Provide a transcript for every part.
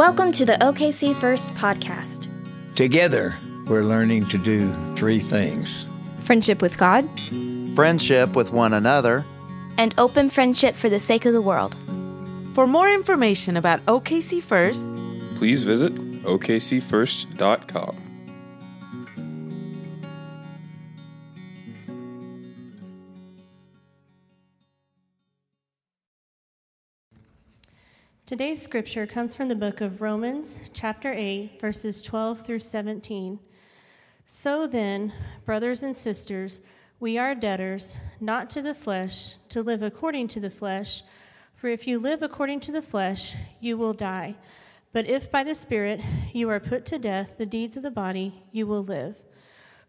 Welcome to the OKC First podcast. Together, we're learning to do three things friendship with God, friendship with one another, and open friendship for the sake of the world. For more information about OKC First, please visit okcfirst.com. Today's scripture comes from the book of Romans, chapter 8, verses 12 through 17. So then, brothers and sisters, we are debtors, not to the flesh, to live according to the flesh. For if you live according to the flesh, you will die. But if by the Spirit you are put to death the deeds of the body, you will live.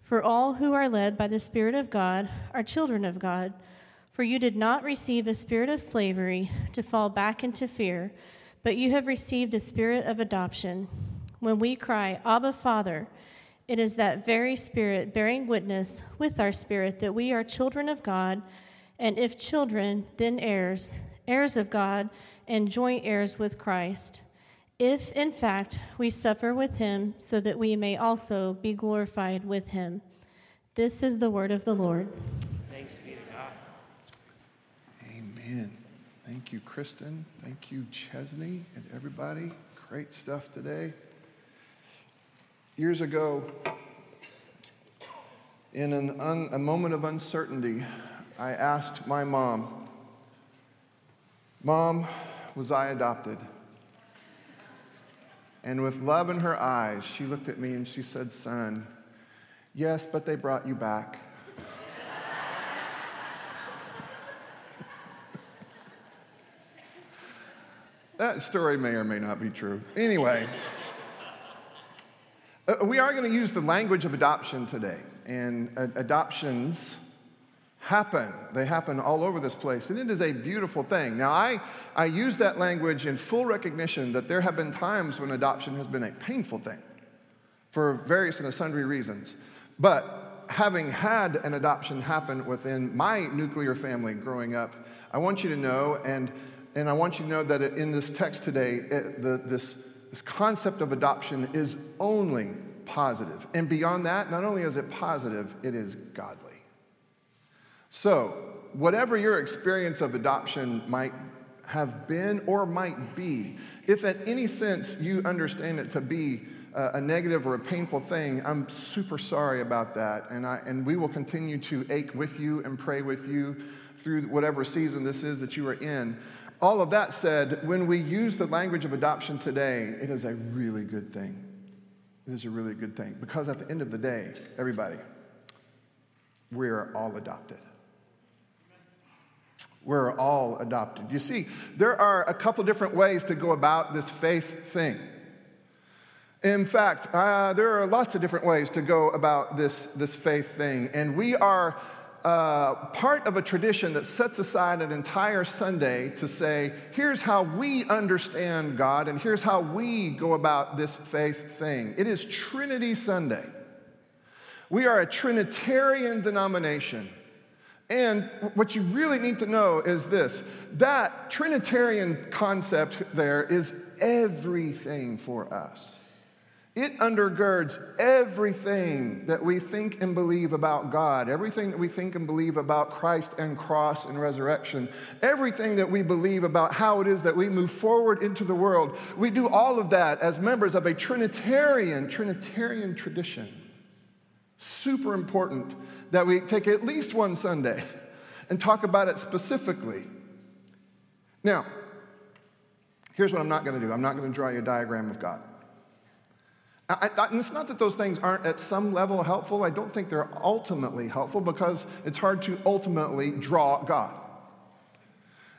For all who are led by the Spirit of God are children of God. For you did not receive a spirit of slavery to fall back into fear, but you have received a spirit of adoption. When we cry, Abba, Father, it is that very spirit bearing witness with our spirit that we are children of God, and if children, then heirs, heirs of God, and joint heirs with Christ. If, in fact, we suffer with him, so that we may also be glorified with him. This is the word of the Lord. Thank you, Kristen. Thank you, Chesney, and everybody. Great stuff today. Years ago, in un, a moment of uncertainty, I asked my mom, Mom, was I adopted? And with love in her eyes, she looked at me and she said, Son, yes, but they brought you back. That story may or may not be true. Anyway, uh, we are going to use the language of adoption today. And adoptions happen. They happen all over this place. And it is a beautiful thing. Now, I, I use that language in full recognition that there have been times when adoption has been a painful thing for various and sundry reasons. But having had an adoption happen within my nuclear family growing up, I want you to know, and and I want you to know that in this text today, it, the, this, this concept of adoption is only positive. And beyond that, not only is it positive, it is godly. So, whatever your experience of adoption might have been or might be, if at any sense you understand it to be a, a negative or a painful thing, I'm super sorry about that. And, I, and we will continue to ache with you and pray with you through whatever season this is that you are in. All of that said, when we use the language of adoption today, it is a really good thing. It is a really good thing because at the end of the day, everybody, we're all adopted. We're all adopted. You see, there are a couple different ways to go about this faith thing. In fact, uh, there are lots of different ways to go about this, this faith thing, and we are uh, part of a tradition that sets aside an entire Sunday to say, here's how we understand God and here's how we go about this faith thing. It is Trinity Sunday. We are a Trinitarian denomination. And what you really need to know is this that Trinitarian concept there is everything for us. It undergirds everything that we think and believe about God, everything that we think and believe about Christ and cross and resurrection, everything that we believe about how it is that we move forward into the world. We do all of that as members of a Trinitarian, Trinitarian tradition. Super important that we take at least one Sunday and talk about it specifically. Now, here's what I'm not going to do I'm not going to draw you a diagram of God. I, it's not that those things aren't at some level helpful. I don't think they're ultimately helpful because it's hard to ultimately draw God.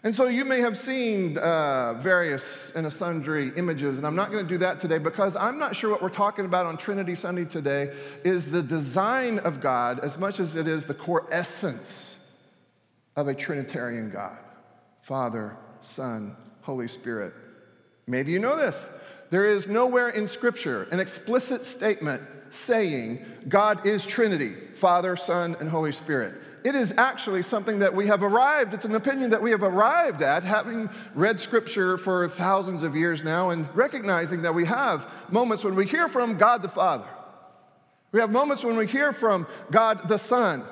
And so you may have seen uh, various and sundry images, and I'm not going to do that today because I'm not sure what we're talking about on Trinity Sunday today is the design of God as much as it is the core essence of a Trinitarian God Father, Son, Holy Spirit. Maybe you know this. There is nowhere in Scripture an explicit statement saying God is Trinity, Father, Son, and Holy Spirit. It is actually something that we have arrived, it's an opinion that we have arrived at, having read scripture for thousands of years now and recognizing that we have moments when we hear from God the Father. We have moments when we hear from God the Son.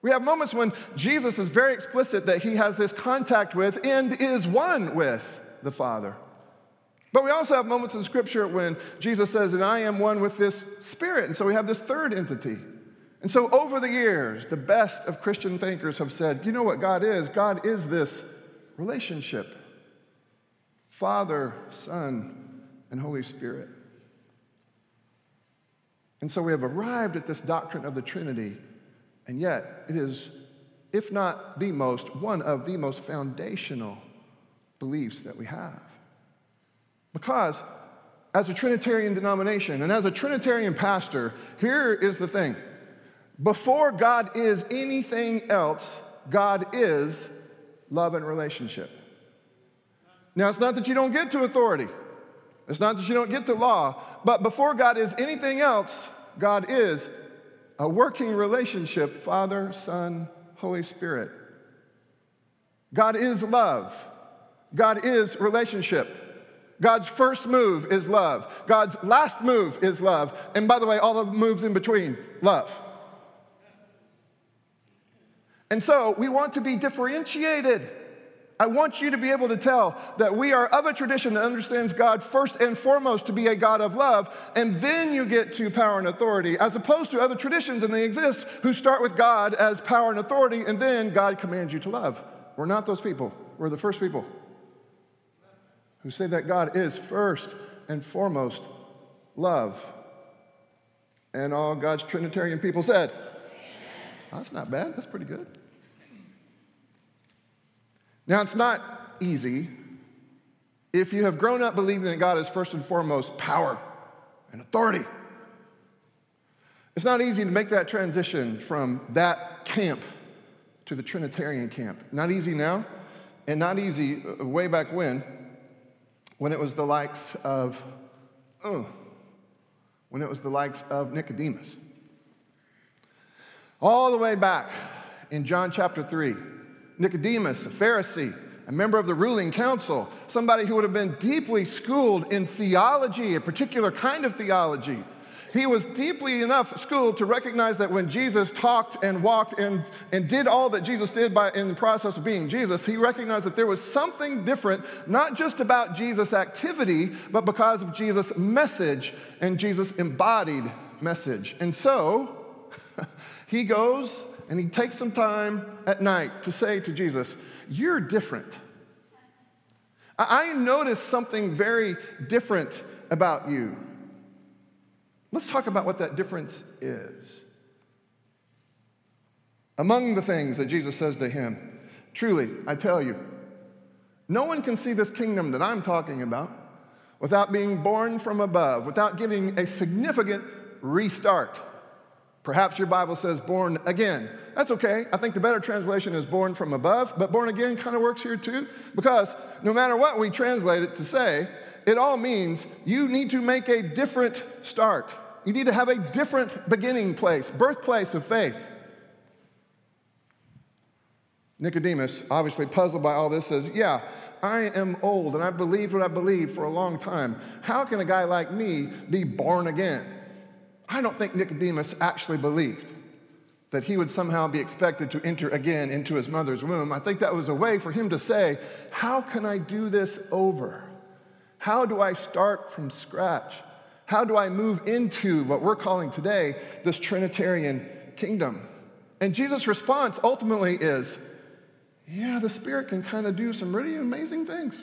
We have moments when Jesus is very explicit that he has this contact with and is one with the Father. But we also have moments in Scripture when Jesus says, and I am one with this Spirit. And so we have this third entity. And so over the years, the best of Christian thinkers have said, you know what God is? God is this relationship Father, Son, and Holy Spirit. And so we have arrived at this doctrine of the Trinity, and yet it is, if not the most, one of the most foundational beliefs that we have. Because as a Trinitarian denomination and as a Trinitarian pastor, here is the thing before God is anything else, God is love and relationship. Now, it's not that you don't get to authority, it's not that you don't get to law, but before God is anything else, God is a working relationship Father, Son, Holy Spirit. God is love. God is relationship. God's first move is love. God's last move is love. And by the way, all the moves in between, love. And so we want to be differentiated. I want you to be able to tell that we are of a tradition that understands God first and foremost to be a God of love, and then you get to power and authority, as opposed to other traditions, and they exist, who start with God as power and authority, and then God commands you to love. We're not those people, we're the first people who say that God is first and foremost love. And all God's Trinitarian people said, oh, That's not bad, that's pretty good. Now, it's not easy if you have grown up believing that God is first and foremost power and authority. It's not easy to make that transition from that camp to the Trinitarian camp. Not easy now, and not easy uh, way back when when it was the likes of, oh, when it was the likes of Nicodemus. All the way back in John chapter 3, Nicodemus, a Pharisee, a member of the ruling council, somebody who would have been deeply schooled in theology, a particular kind of theology, he was deeply enough schooled to recognize that when Jesus talked and walked and, and did all that Jesus did by, in the process of being Jesus, he recognized that there was something different, not just about Jesus' activity, but because of Jesus' message and Jesus' embodied message. And so, he goes and he takes some time at night to say to Jesus, You're different. I noticed something very different about you. Let's talk about what that difference is. Among the things that Jesus says to him, truly, I tell you, no one can see this kingdom that I'm talking about without being born from above, without getting a significant restart. Perhaps your Bible says born again. That's okay. I think the better translation is born from above, but born again kind of works here too, because no matter what we translate it to say, it all means you need to make a different start. You need to have a different beginning place, birthplace of faith. Nicodemus, obviously puzzled by all this, says, Yeah, I am old and I've believed what I believed for a long time. How can a guy like me be born again? I don't think Nicodemus actually believed that he would somehow be expected to enter again into his mother's womb. I think that was a way for him to say, How can I do this over? How do I start from scratch? How do I move into what we're calling today this Trinitarian kingdom? And Jesus' response ultimately is yeah, the Spirit can kind of do some really amazing things.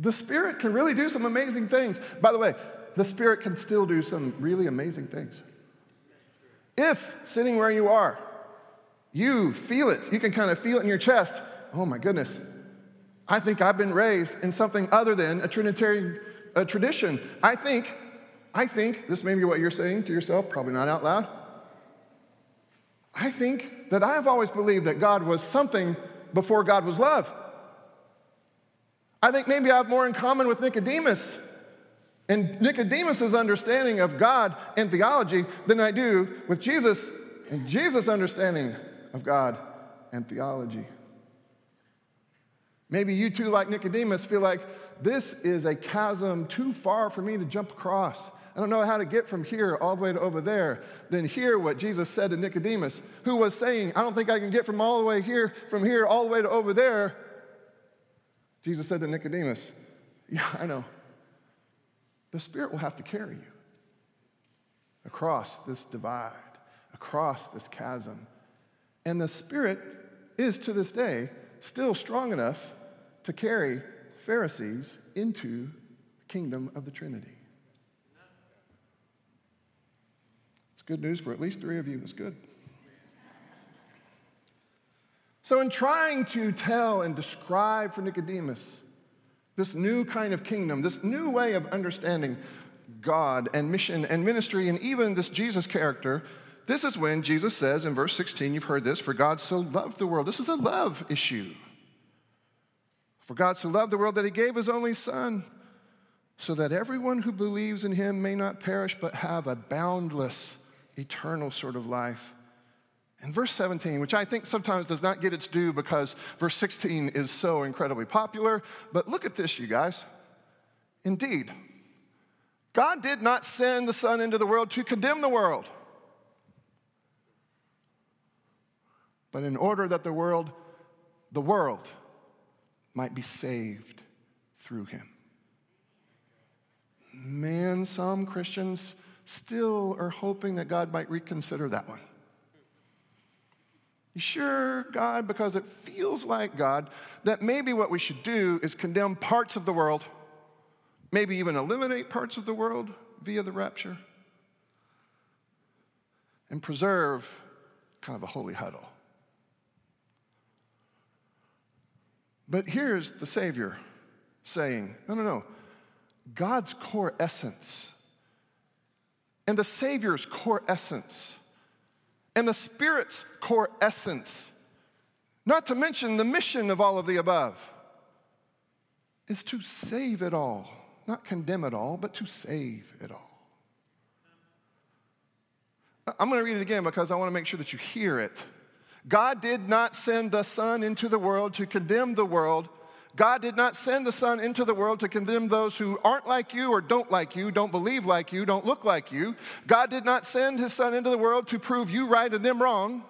The Spirit can really do some amazing things. By the way, the Spirit can still do some really amazing things. If sitting where you are, you feel it, you can kind of feel it in your chest. Oh my goodness, I think I've been raised in something other than a Trinitarian tradition. I think, I think, this may be what you're saying to yourself, probably not out loud. I think that I have always believed that God was something before God was love. I think maybe I have more in common with Nicodemus and Nicodemus' understanding of God and theology than I do with Jesus and Jesus' understanding of God and theology. Maybe you too, like Nicodemus, feel like this is a chasm too far for me to jump across. I don't know how to get from here all the way to over there. Then hear what Jesus said to Nicodemus, who was saying, I don't think I can get from all the way here, from here all the way to over there. Jesus said to Nicodemus, Yeah, I know. The Spirit will have to carry you across this divide, across this chasm. And the Spirit is to this day still strong enough to carry Pharisees into the kingdom of the Trinity. It's good news for at least three of you. That's good. So, in trying to tell and describe for Nicodemus this new kind of kingdom, this new way of understanding God and mission and ministry, and even this Jesus character, this is when Jesus says in verse 16, you've heard this, for God so loved the world. This is a love issue. For God so loved the world that he gave his only Son, so that everyone who believes in him may not perish but have a boundless, eternal sort of life. And verse 17, which I think sometimes does not get its due because verse 16 is so incredibly popular, but look at this, you guys. Indeed, God did not send the Son into the world to condemn the world, but in order that the world, the world, might be saved through him. Man, some Christians still are hoping that God might reconsider that one. You sure, God, because it feels like God, that maybe what we should do is condemn parts of the world, maybe even eliminate parts of the world via the rapture, and preserve kind of a holy huddle. But here's the Savior saying, no, no, no. God's core essence and the Savior's core essence and the Spirit's core essence, not to mention the mission of all of the above, is to save it all, not condemn it all, but to save it all. I'm going to read it again because I want to make sure that you hear it. God did not send the Son into the world to condemn the world. God did not send the Son into the world to condemn those who aren't like you or don't like you, don't believe like you, don't look like you. God did not send His Son into the world to prove you right and them wrong.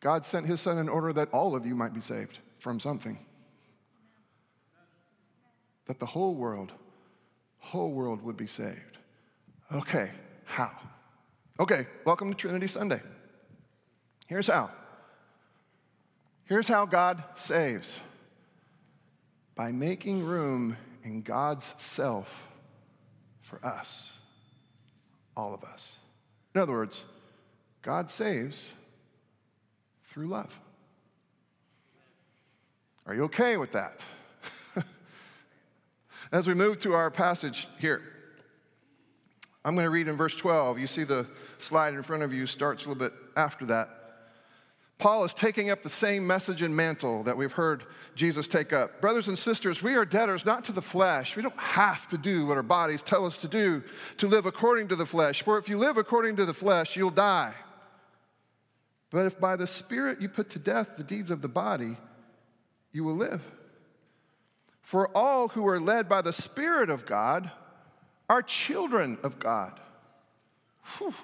God sent His Son in order that all of you might be saved from something. That the whole world, whole world would be saved. Okay, how? Okay, welcome to Trinity Sunday. Here's how. Here's how God saves by making room in God's self for us, all of us. In other words, God saves through love. Are you okay with that? As we move to our passage here, I'm going to read in verse 12. You see the slide in front of you starts a little bit after that. Paul is taking up the same message and mantle that we've heard Jesus take up. Brothers and sisters, we are debtors not to the flesh. We don't have to do what our bodies tell us to do to live according to the flesh. For if you live according to the flesh, you'll die. But if by the Spirit you put to death the deeds of the body, you will live. For all who are led by the Spirit of God, are children of God. Whew.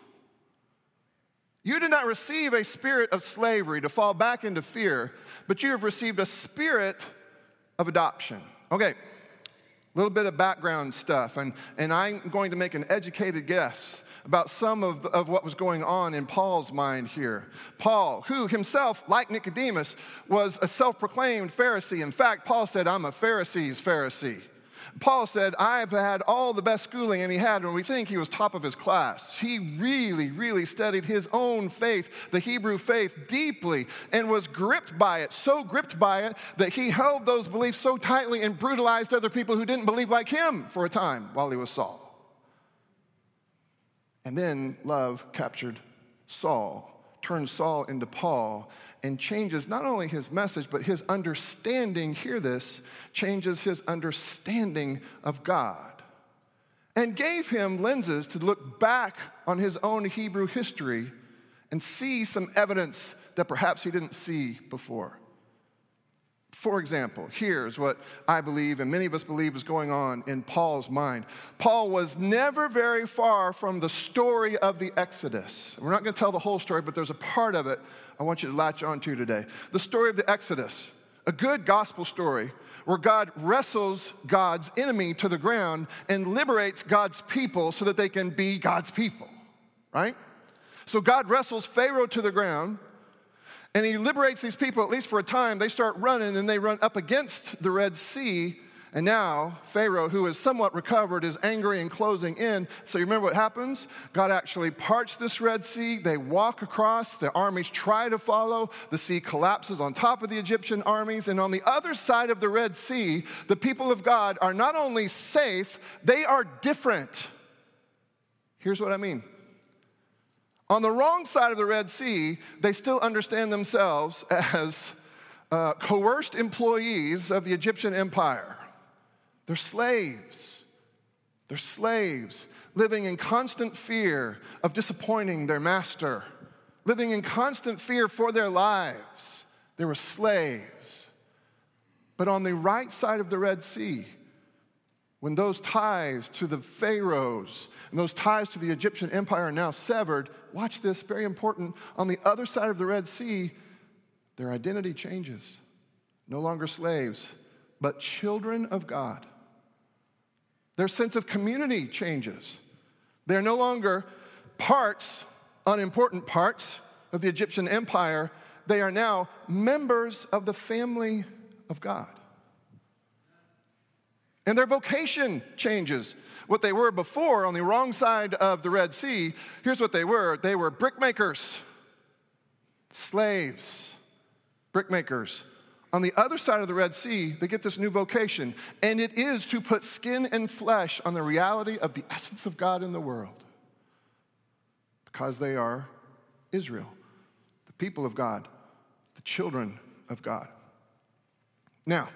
You did not receive a spirit of slavery to fall back into fear, but you have received a spirit of adoption. Okay, a little bit of background stuff, and, and I'm going to make an educated guess about some of, of what was going on in Paul's mind here. Paul, who himself, like Nicodemus, was a self proclaimed Pharisee. In fact, Paul said, I'm a Pharisee's Pharisee. Paul said, I've had all the best schooling, and he had, and we think he was top of his class. He really, really studied his own faith, the Hebrew faith, deeply and was gripped by it, so gripped by it that he held those beliefs so tightly and brutalized other people who didn't believe like him for a time while he was Saul. And then love captured Saul turned Saul into Paul and changes not only his message, but his understanding, hear this, changes his understanding of God. And gave him lenses to look back on his own Hebrew history and see some evidence that perhaps he didn't see before. For example, here's what I believe, and many of us believe, is going on in Paul's mind. Paul was never very far from the story of the Exodus. We're not going to tell the whole story, but there's a part of it I want you to latch on to today. The story of the Exodus, a good gospel story where God wrestles God's enemy to the ground and liberates God's people so that they can be God's people, right? So God wrestles Pharaoh to the ground and he liberates these people, at least for a time. They start running and they run up against the Red Sea. And now Pharaoh, who is somewhat recovered, is angry and closing in. So you remember what happens? God actually parts this Red Sea. They walk across. The armies try to follow. The sea collapses on top of the Egyptian armies. And on the other side of the Red Sea, the people of God are not only safe, they are different. Here's what I mean on the wrong side of the Red Sea, they still understand themselves as uh, coerced employees of the Egyptian empire. They're slaves. They're slaves living in constant fear of disappointing their master, living in constant fear for their lives. They were slaves. But on the right side of the Red Sea, when those ties to the pharaohs and those ties to the Egyptian empire are now severed, watch this, very important. On the other side of the Red Sea, their identity changes. No longer slaves, but children of God. Their sense of community changes. They're no longer parts, unimportant parts of the Egyptian empire. They are now members of the family of God. And their vocation changes. What they were before on the wrong side of the Red Sea, here's what they were they were brickmakers, slaves, brickmakers. On the other side of the Red Sea, they get this new vocation, and it is to put skin and flesh on the reality of the essence of God in the world. Because they are Israel, the people of God, the children of God. Now,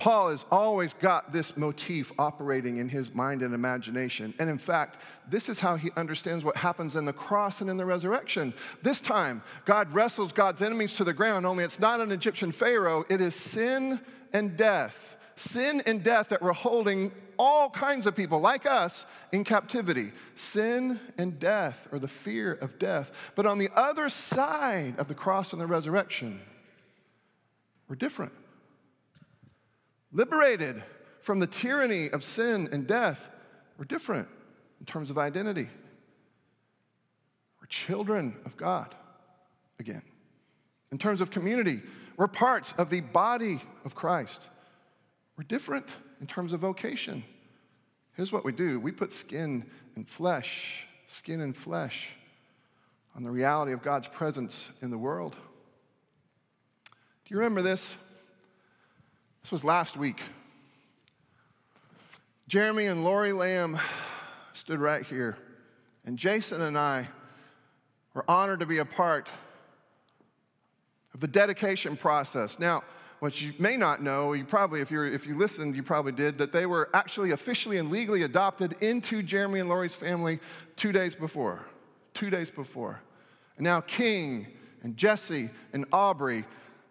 Paul has always got this motif operating in his mind and imagination. And in fact, this is how he understands what happens in the cross and in the resurrection. This time, God wrestles God's enemies to the ground, only it's not an Egyptian Pharaoh, it is sin and death. Sin and death that were holding all kinds of people like us in captivity. Sin and death, or the fear of death. But on the other side of the cross and the resurrection, we're different liberated from the tyranny of sin and death, we're different in terms of identity. We're children of God again. In terms of community, we're parts of the body of Christ. We're different in terms of vocation. Here's what we do we put skin and flesh, skin and flesh on the reality of God's presence in the world. Do you remember this? This was last week. Jeremy and Lori Lamb stood right here, and Jason and I were honored to be a part of the dedication process. Now, what you may not know, you probably, if, you if you listened, you probably did, that they were actually officially and legally adopted into Jeremy and Lori's family two days before. Two days before. And now King and Jesse and Aubrey,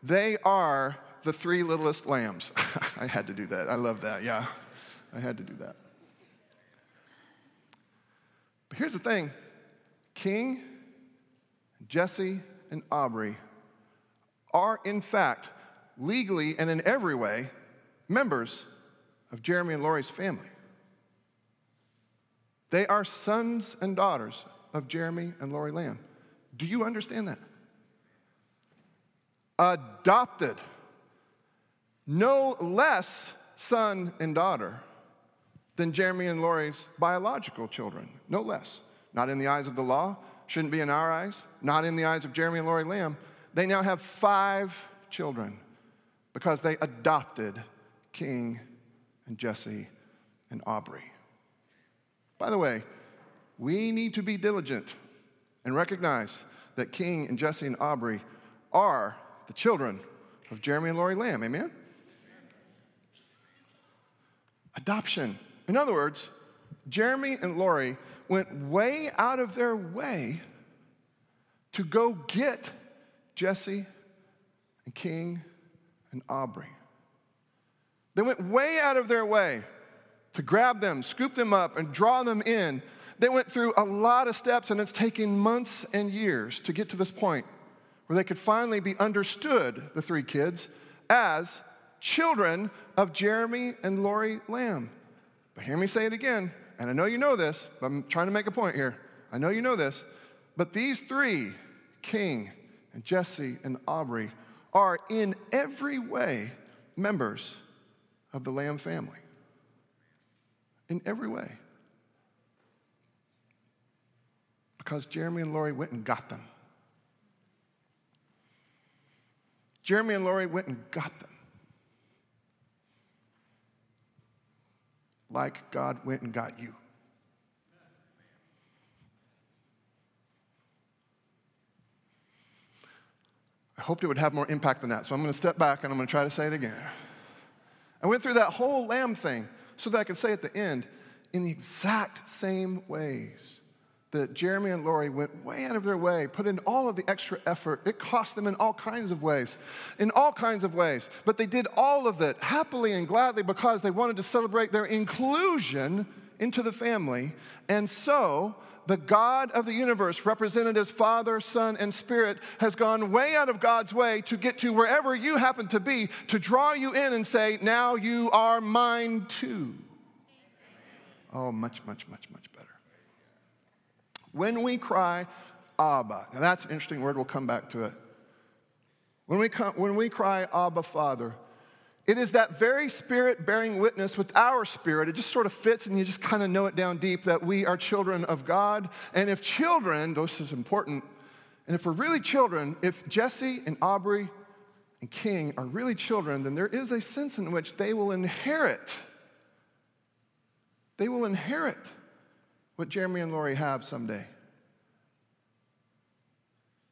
they are the three littlest lambs. I had to do that. I love that. Yeah, I had to do that. But here's the thing King, Jesse, and Aubrey are, in fact, legally and in every way, members of Jeremy and Lori's family. They are sons and daughters of Jeremy and Lori Lamb. Do you understand that? Adopted no less son and daughter than Jeremy and Lori's biological children. No less. Not in the eyes of the law, shouldn't be in our eyes, not in the eyes of Jeremy and Lori Lamb. They now have five children because they adopted King and Jesse and Aubrey. By the way, we need to be diligent and recognize that King and Jesse and Aubrey are the children of Jeremy and Lori Lamb. Amen? Adoption. In other words, Jeremy and Lori went way out of their way to go get Jesse and King and Aubrey. They went way out of their way to grab them, scoop them up, and draw them in. They went through a lot of steps, and it's taken months and years to get to this point where they could finally be understood, the three kids, as children of Jeremy and Lori Lamb. But hear me say it again, and I know you know this, but I'm trying to make a point here. I know you know this, but these three, King and Jesse and Aubrey, are in every way members of the Lamb family. In every way. Because Jeremy and Lori went and got them. Jeremy and Lori went and got them. Like God went and got you. I hoped it would have more impact than that, so I'm going to step back and I'm going to try to say it again. I went through that whole lamb thing so that I could say at the end, in the exact same ways that Jeremy and Lori went way out of their way, put in all of the extra effort. It cost them in all kinds of ways, in all kinds of ways. But they did all of it happily and gladly because they wanted to celebrate their inclusion into the family. And so, the God of the universe, represented as Father, Son, and Spirit, has gone way out of God's way to get to wherever you happen to be, to draw you in and say, Now you are mine too. Oh, much, much, much, much better. When we cry, Abba, now that's an interesting word, we'll come back to it. When we, come, when we cry, Abba, Father, it is that very spirit bearing witness with our spirit. It just sort of fits, and you just kind of know it down deep that we are children of God. And if children, this is important, and if we're really children, if Jesse and Aubrey and King are really children, then there is a sense in which they will inherit. They will inherit what Jeremy and Lori have someday.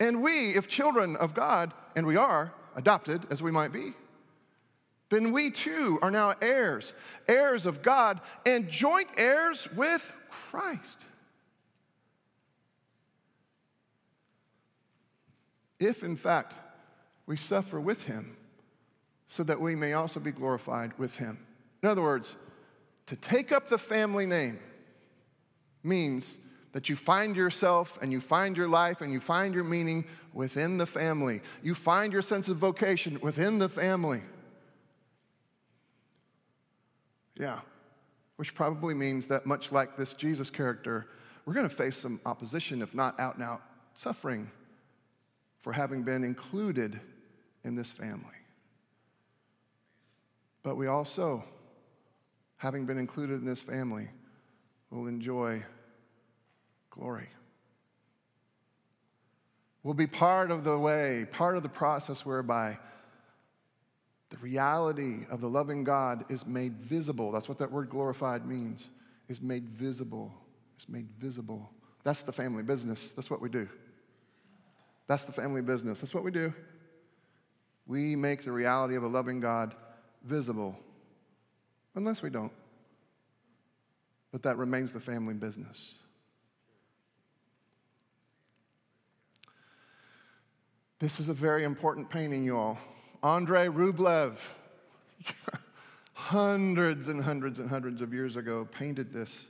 And we, if children of God, and we are adopted as we might be, then we too are now heirs, heirs of God, and joint heirs with Christ. If, in fact, we suffer with him, so that we may also be glorified with him. In other words, to take up the family name means that you find yourself and you find your life and you find your meaning within the family. You find your sense of vocation within the family. Yeah, which probably means that much like this Jesus character, we're going to face some opposition, if not out and out suffering, for having been included in this family. But we also, having been included in this family, will enjoy glory. We'll be part of the way, part of the process whereby the reality of the loving God is made visible. That's what that word glorified means, is made visible. It's made visible. That's the family business. That's what we do. That's the family business. That's what we do. We make the reality of a loving God visible, unless we don't. But that remains the family business. This is a very important painting, you all. Andrei Rublev, hundreds and hundreds and hundreds of years ago, painted this.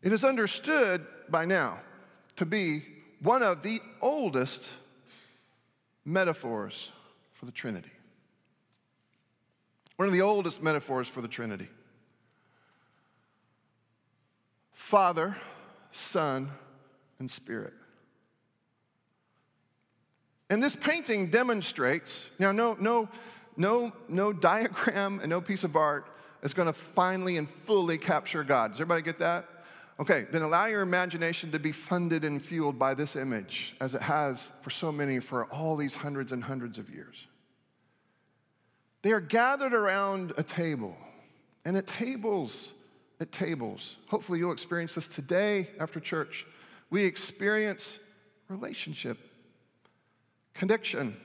It is understood by now to be one of the oldest metaphors for the Trinity. One of the oldest metaphors for the Trinity. Father, Son, and Spirit. And this painting demonstrates now, no, no, no, no diagram and no piece of art is going to finally and fully capture God. Does everybody get that? Okay, then allow your imagination to be funded and fueled by this image, as it has for so many for all these hundreds and hundreds of years. They are gathered around a table, and at tables at tables. Hopefully, you'll experience this today after church. We experience relationship, connection,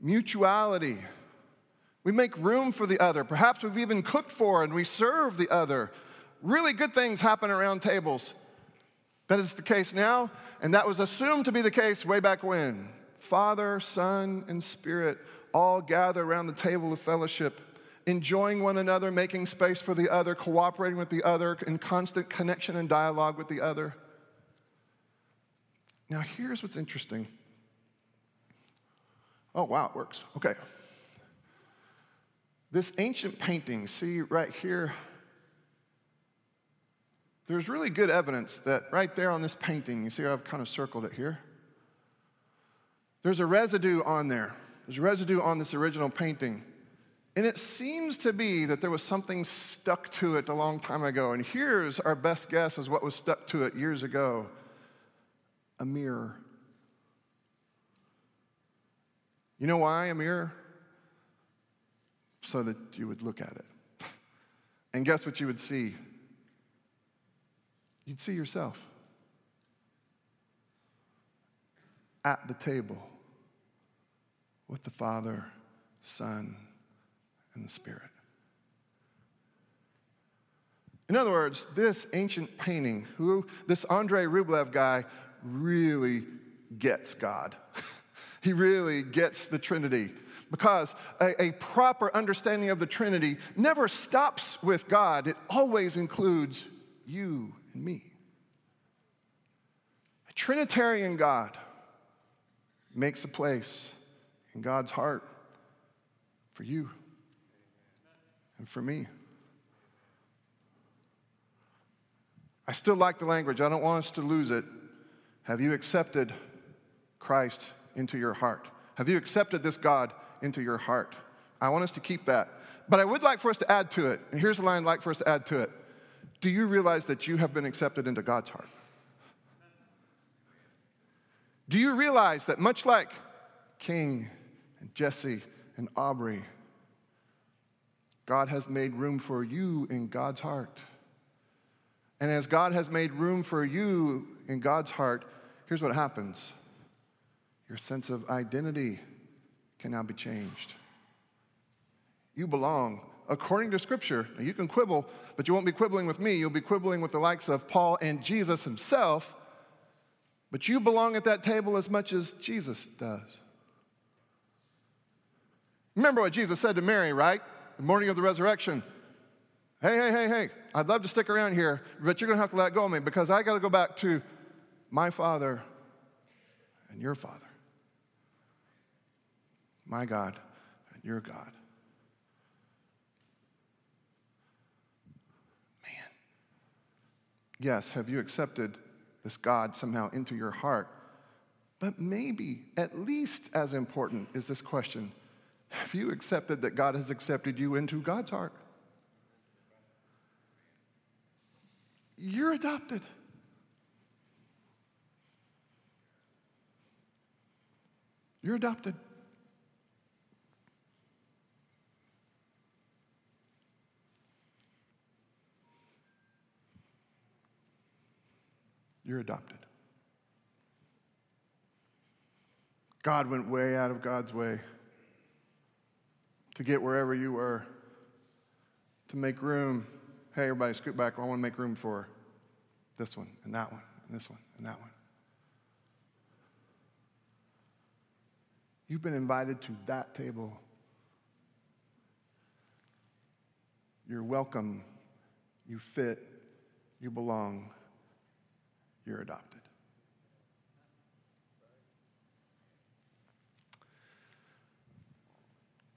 mutuality. We make room for the other. Perhaps we've even cooked for and we serve the other. Really good things happen around tables. That is the case now, and that was assumed to be the case way back when. Father, Son, and Spirit all gather around the table of fellowship, enjoying one another, making space for the other, cooperating with the other, in constant connection and dialogue with the other. Now, here's what's interesting. Oh, wow, it works. Okay. This ancient painting, see right here, there's really good evidence that right there on this painting, you see I've kind of circled it here. There's a residue on there. There's residue on this original painting. And it seems to be that there was something stuck to it a long time ago. And here's our best guess as what was stuck to it years ago a mirror. You know why a mirror? So that you would look at it. And guess what you would see? You'd see yourself at the table with the Father, Son, and the Spirit. In other words, this ancient painting, who this Andrei Rublev guy really gets God. he really gets the Trinity because a, a, proper understanding of the Trinity never stops with God, it always includes you and me. A Trinitarian God makes a place in God's heart for you and for me. I still like the language. I don't want us to lose it. Have you accepted Christ into your heart? Have you accepted this God into your heart? I want us to keep that. But I would like for us to add to it. And here's the line I'd like for us to add to it. Do you realize that you have been accepted into God's heart? Do you realize that much like King and Jesse and Aubrey, God has made room for you in God's heart? And as God has made room for you in God's heart, here's what happens your sense of identity can now be changed. You belong according to Scripture. Now, you can quibble, but you won't be quibbling with me. You'll be quibbling with the likes of Paul and Jesus himself. But you belong at that table as much as Jesus does. Remember what Jesus said to Mary, right? The morning of the resurrection. Hey, hey, hey, hey, I'd love to stick around here, but you're going to have to let go of me because I got to go back to my father and your father. My God and your God. Man. Yes, have you accepted this God somehow into your heart? But maybe, at least as important, is this question Have you accepted that God has accepted you into God's heart? You're adopted. You're adopted. You're adopted. God went way out of God's way to get wherever you were, to make room. Hey, everybody, scoot back. I want to make room for this one, and that one, and this one, and that one. You've been invited to that table. You're welcome. You fit. You belong. You're adopted.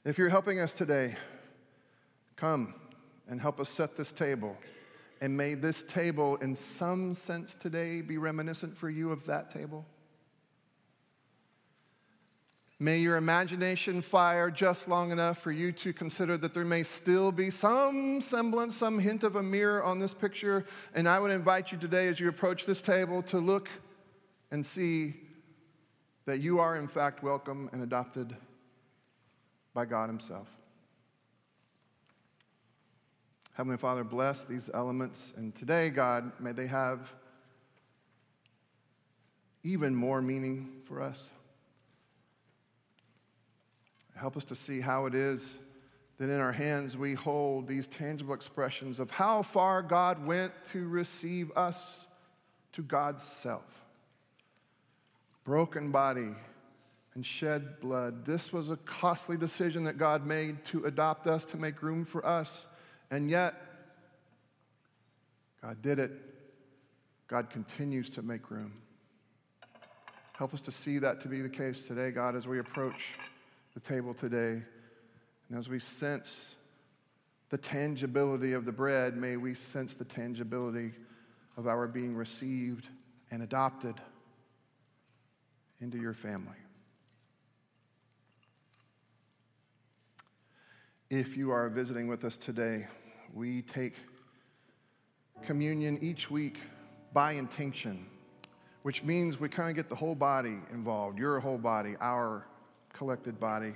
If you're helping us today, come and help us set this table. And may this table, in some sense today, be reminiscent for you of that table. May your imagination fire just long enough for you to consider that there may still be some semblance, some hint of a mirror on this picture. And I would invite you today, as you approach this table, to look and see that you are, in fact, welcome and adopted by God Himself. Heavenly Father, bless these elements. And today, God, may they have even more meaning for us. Help us to see how it is that in our hands we hold these tangible expressions of how far God went to receive us to God's self. Broken body and shed blood. This was a costly decision that God made to adopt us, to make room for us. And yet, God did it. God continues to make room. Help us to see that to be the case today, God, as we approach the table today. And as we sense the tangibility of the bread, may we sense the tangibility of our being received and adopted into your family. If you are visiting with us today, we take communion each week by intinction, which means we kind of get the whole body involved your whole body, our collected body.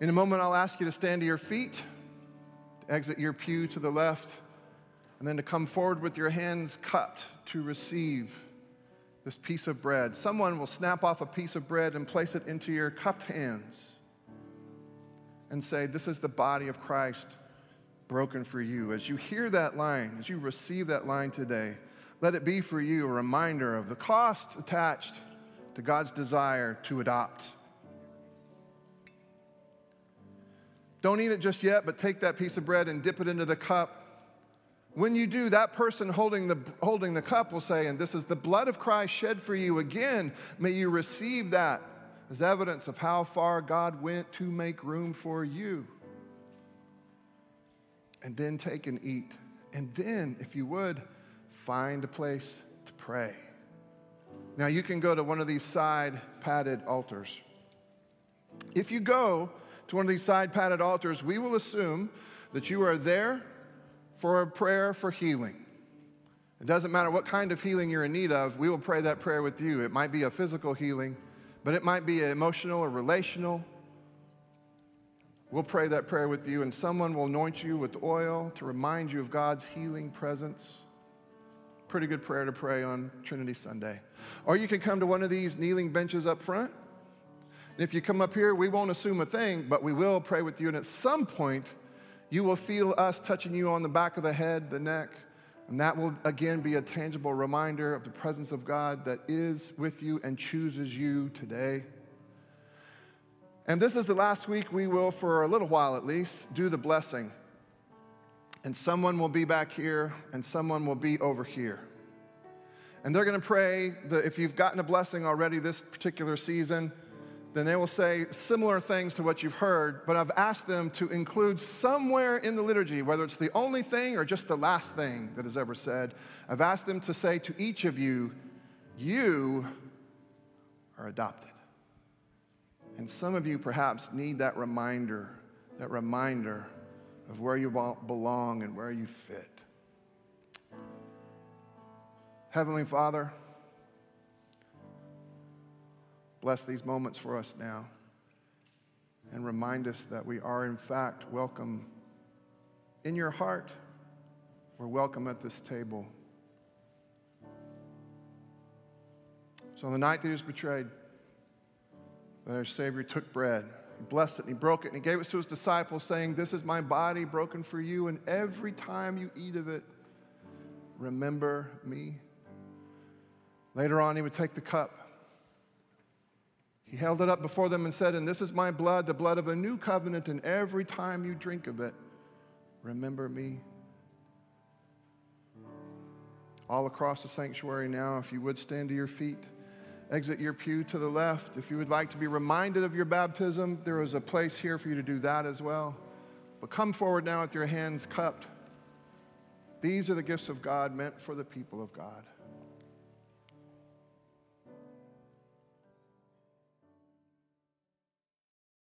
In a moment, I'll ask you to stand to your feet, to exit your pew to the left, and then to come forward with your hands cupped to receive this piece of bread. Someone will snap off a piece of bread and place it into your cupped hands and say, This is the body of Christ broken for you. As you hear that line, as you receive that line today, let it be for you a reminder of the cost attached to God's desire to adopt Don't eat it just yet, but take that piece of bread and dip it into the cup. When you do, that person holding the, holding the cup will say, And this is the blood of Christ shed for you. Again, may you receive that as evidence of how far God went to make room for you. And then take and eat. And then, if you would, find a place to pray. Now, you can go to one of these side padded altars. If you go, to one of these side padded altars, we will assume that you are there for a prayer for healing. It doesn't matter what kind of healing you're in need of, we will pray that prayer with you. It might be a physical healing, but it might be emotional or relational. We'll pray that prayer with you, and someone will anoint you with oil to remind you of God's healing presence. Pretty good prayer to pray on Trinity Sunday. Or you can come to one of these kneeling benches up front and if you come up here, we won't assume a thing, but we will pray with you. And at some point, you will feel us touching you on the back of the head, the neck, and that will again be a tangible reminder of the presence of God that is with you and chooses you today. And this is the last week we will, for a little while at least, do the blessing. And someone will be back here and someone will be over here. And they're going to pray that if you've gotten a blessing already this particular season, then they will say similar things to what you've heard, but I've asked them to include somewhere in the liturgy, whether it's the only thing or just the last thing that is ever said. I've asked them to say to each of you, You are adopted. And some of you perhaps need that reminder, that reminder of where you belong and where you fit. Heavenly Father, Bless these moments for us now and remind us that we are, in fact, welcome in your heart. We're welcome at this table. So, on the night that he was betrayed, that our Savior took bread, he blessed it, and he broke it, and he gave it to his disciples, saying, This is my body broken for you, and every time you eat of it, remember me. Later on, he would take the cup he held it up before them and said, And this is my blood, the blood of a new covenant, and every time you drink of it, remember me. All across the sanctuary now, if you would stand to your feet, exit your pew to the left. If you would like to be reminded of your baptism, there is a place here for you to do that as well. But come forward now with your hands cupped. These are the gifts of God meant for the people of God.